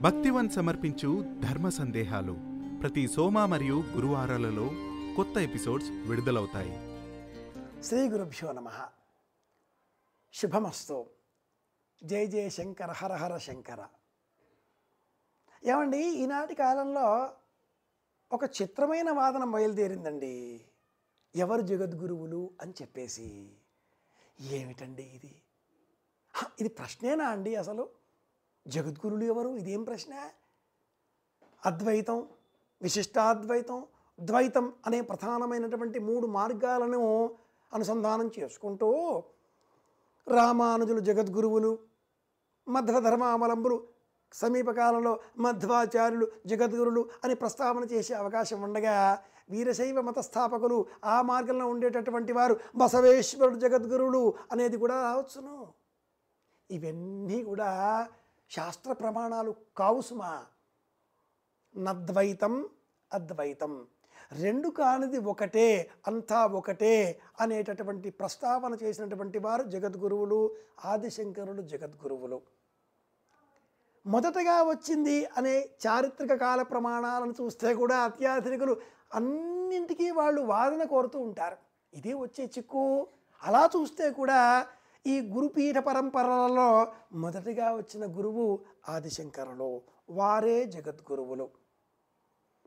భక్తివన్ సమర్పించు ధర్మ సందేహాలు ప్రతి సోమ మరియు గురువారాలలో కొత్త ఎపిసోడ్స్ విడుదలవుతాయి. శ్రీ గురుభ్యో నమ. శుభమస్తు. జై జయ శంకర హర హర శంకర. ఏమండి ఈనాటి కాలంలో ఒక చిత్రమైన వాదన బయలుదేరిందండి. ఎవరు జగద్గురువులు అని చెప్పేసి. ఏమిటండి ఇది? ఇది ప్రశ్నేనా అండి అసలు? జగద్గురులు ఎవరు? ఇదేం ప్రశ్న? అద్వైతం విశిష్టాద్వైతం ద్వైతం అనే ప్రధానమైనటువంటి మూడు మార్గాలను అనుసంధానం చేసుకుంటూ రామానుజులు జగద్గురువులు మధ్వ ధర్మావలంబులు సమీపకాలంలో మధ్వాచార్యులు జగద్గురులు అని ప్రస్తావన చేసే అవకాశం ఉండగా వీరశైవ మత స్థాపకులు ఆ మార్గంలో ఉండేటటువంటి వారు బసవేశ్వరుడు జగద్గురువులు అనేది కూడా రావచ్చును. ఇవన్నీ కూడా శాస్త్ర ప్రమాణాలు కావు సుమా. నద్వైతం అద్వైతం. రెండు కానిది ఒకటే అంతా ఒకటే అనేటటువంటి ప్రస్తావన చేసినటువంటి వారు జగద్గురువులు ఆదిశంకరులు జగద్గురువులు. మొదటగా వచ్చింది అనే చారిత్రక కాల ప్రమాణాలను చూస్తే కూడా అత్యాధునికులు అన్నింటికీ వాళ్ళు వాదన కోరుతూ ఉంటారు. ఇదే వచ్చే చిక్కు. అలా చూస్తే కూడా ఈ గురుపీఠ పరంపరలలో మొదటిగా వచ్చిన గురువు ఆదిశంకరులు. వారే జగద్గురువులు.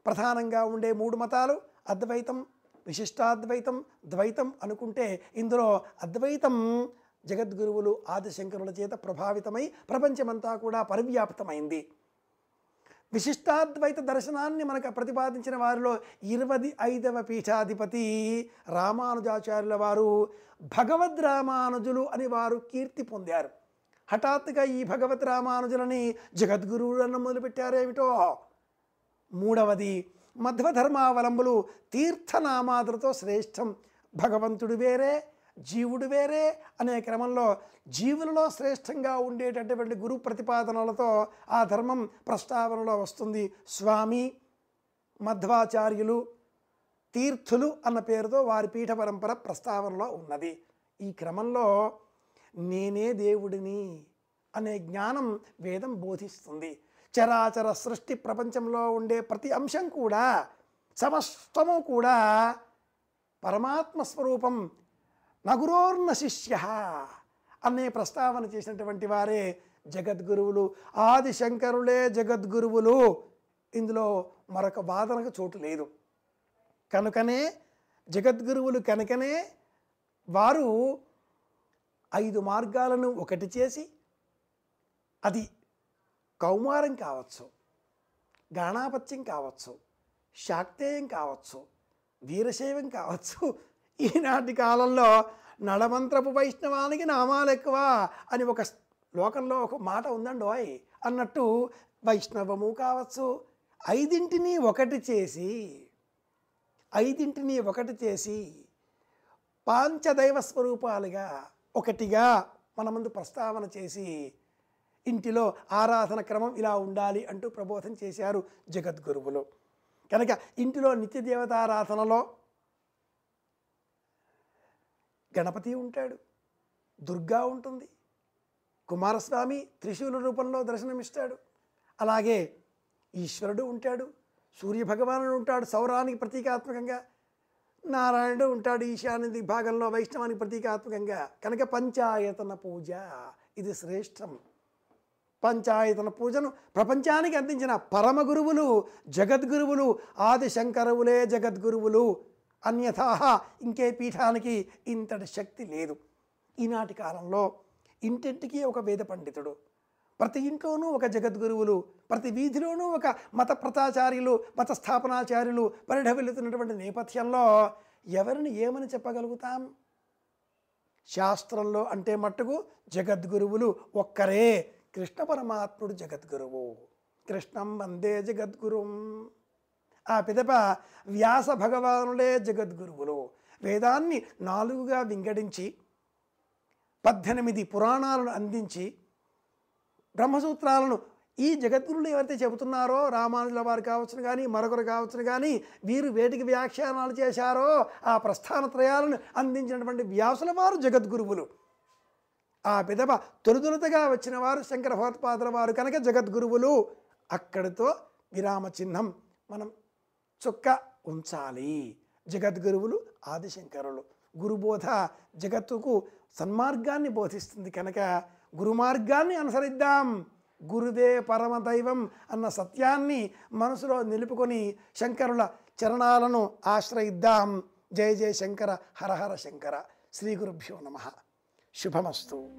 ప్రధానంగా ఉండే మూడు మతాలు అద్వైతం విశిష్టాద్వైతం ద్వైతం అనుకుంటే ఇందులో అద్వైతం జగద్గురువులు ఆదిశంకరుల చేత ప్రభావితమై ప్రపంచమంతా కూడా పరివ్యాప్తమైంది. విశిష్టాద్వైత దర్శనాన్ని మనకు ప్రతిపాదించిన వారిలో ఇరవై ఐదవ పీఠాధిపతి రామానుజాచార్యుల వారు భగవద్ రామానుజులు అని వారు కీర్తి పొందారు. హఠాత్తుగా ఈ భగవద్ రామానుజులని జగద్గురువులను మొదలుపెట్టారేమిటో? మూడవది మధ్వధర్మావలంబులు తీర్థనామాదులతో శ్రేష్టం. భగవంతుడు వేరే జీవుడు వేరే అనే క్రమంలో జీవులలో శ్రేష్టంగా ఉండేటటువంటి గురు ప్రతిపాదనలతో ఆ ధర్మం ప్రస్తావనలో వస్తుంది. స్వామి మధ్వాచార్యులు తీర్థులు అన్న పేరుతో వారి పీఠ పరంపర ప్రస్తావనలో ఉన్నది. ఈ క్రమంలో నేనే దేవుడిని అనే జ్ఞానం వేదం బోధిస్తుంది. చరాచర సృష్టి ప్రపంచంలో ఉండే ప్రతి అంశం కూడా సమస్తము కూడా పరమాత్మ స్వరూపం నగురోర్న శిష్య అనే ప్రస్తావన చేసినటువంటి వారే జగద్గురువులు ఆదిశంకరులే జగద్గురువులు. ఇందులో మరొక వాదనకు చోటు లేదు. కనుకనే జగద్గురువులు కనుకనే వారు ఐదు మార్గాలను ఒకటి చేసి అది కౌమారం కావచ్చు గాణాపత్యం కావచ్చు శాక్తేయం కావచ్చు వీరశైవం కావచ్చు ఈనాటి కాలంలో నడమంత్రపు వైష్ణవానికి నామాలు ఎక్కువ అని ఒక లోకంలో ఒక మాట ఉందండి ఓయ్ అన్నట్టు వైష్ణవము కావచ్చు. ఐదింటిని ఒకటి చేసి ఐదింటిని ఒకటి చేసి పాంచదైవ స్వరూపాలుగా ఒకటిగా మన ముందు ప్రస్తావన చేసి ఇంటిలో ఆరాధన క్రమం ఇలా ఉండాలి అంటూ ప్రబోధం చేశారు జగద్గురువులు. కనుక ఇంటిలో నిత్య దేవతారాధనలో గణపతి ఉంటాడు. దుర్గా ఉంటుంది. కుమారస్వామి త్రిశూల రూపంలో దర్శనమిస్తాడు. అలాగే ఈశ్వరుడు ఉంటాడు. సూర్య భగవానుడు ఉంటాడు సౌరానికి ప్రతీకాత్మకంగా. నారాయణుడు ఉంటాడు ఈశాన్య భాగంలో వైష్ణవానికి ప్రతీకాత్మకంగా. కనుక పంచాయతన పూజ ఇది శ్రేష్టం. పంచాయతన పూజను ప్రపంచానికి అందించిన పరమ గురువులు జగద్గురువులు ఆదిశంకరువులే జగద్గురువులు. అన్యథా ఇంకే పీఠానికి ఇంతటి శక్తి లేదు. ఈనాటి కాలంలో ఇంటింటికి ఒక వేద పండితుడు ప్రతి ఇంట్లోనూ ఒక జగద్గురువులు ప్రతి వీధిలోనూ ఒక మత ప్రతాచార్యులు మత స్థాపనాచార్యులు పరిఢవిల్లుతున్నటువంటి నేపథ్యంలో ఎవరిని ఏమని చెప్పగలుగుతాం? శాస్త్రంలో అంటే మట్టుకు జగద్గురువులు ఒక్కరే కృష్ణ పరమాత్ముడు జగద్గురువు. కృష్ణం వందే జగద్గురుం. ఆ పిదప వ్యాస భగవానుడే జగద్గురువులు. వేదాన్ని నాలుగుగా వింగడించి పద్దెనిమిది పురాణాలను అందించి బ్రహ్మసూత్రాలను ఈ జగద్గురులు ఎవరైతే చెబుతున్నారో రామానుజుల వారు కావచ్చును కానీ మరొకరు కావచ్చును కానీ వీరు వేటికి వ్యాఖ్యానాలు చేశారో ఆ ప్రస్థానత్రయాలను అందించినటువంటి వ్యాసుల వారు జగద్గురువులు. ఆ పిదప తొలుతొలుతగా వచ్చిన వారు శంకర భగవత్పాదుల వారు కనుక జగద్గురువులు అక్కడితో విరామ చిహ్నం. మనం చుక్క ఉంచాలి. జగద్గురువులు ఆదిశంకరులు. గురుబోధ జగత్తుకు సన్మార్గాన్ని బోధిస్తుంది కనుక గురుమార్గాన్ని అనుసరిద్దాం. గురుదే పరమదైవం అన్న సత్యాన్ని మనసులో నిలుపుకొని శంకరుల చరణాలను ఆశ్రయిద్దాం. జయ జయ శంకర హరహర శంకర. శ్రీ గురుభ్యో నమ. శుభమస్తు.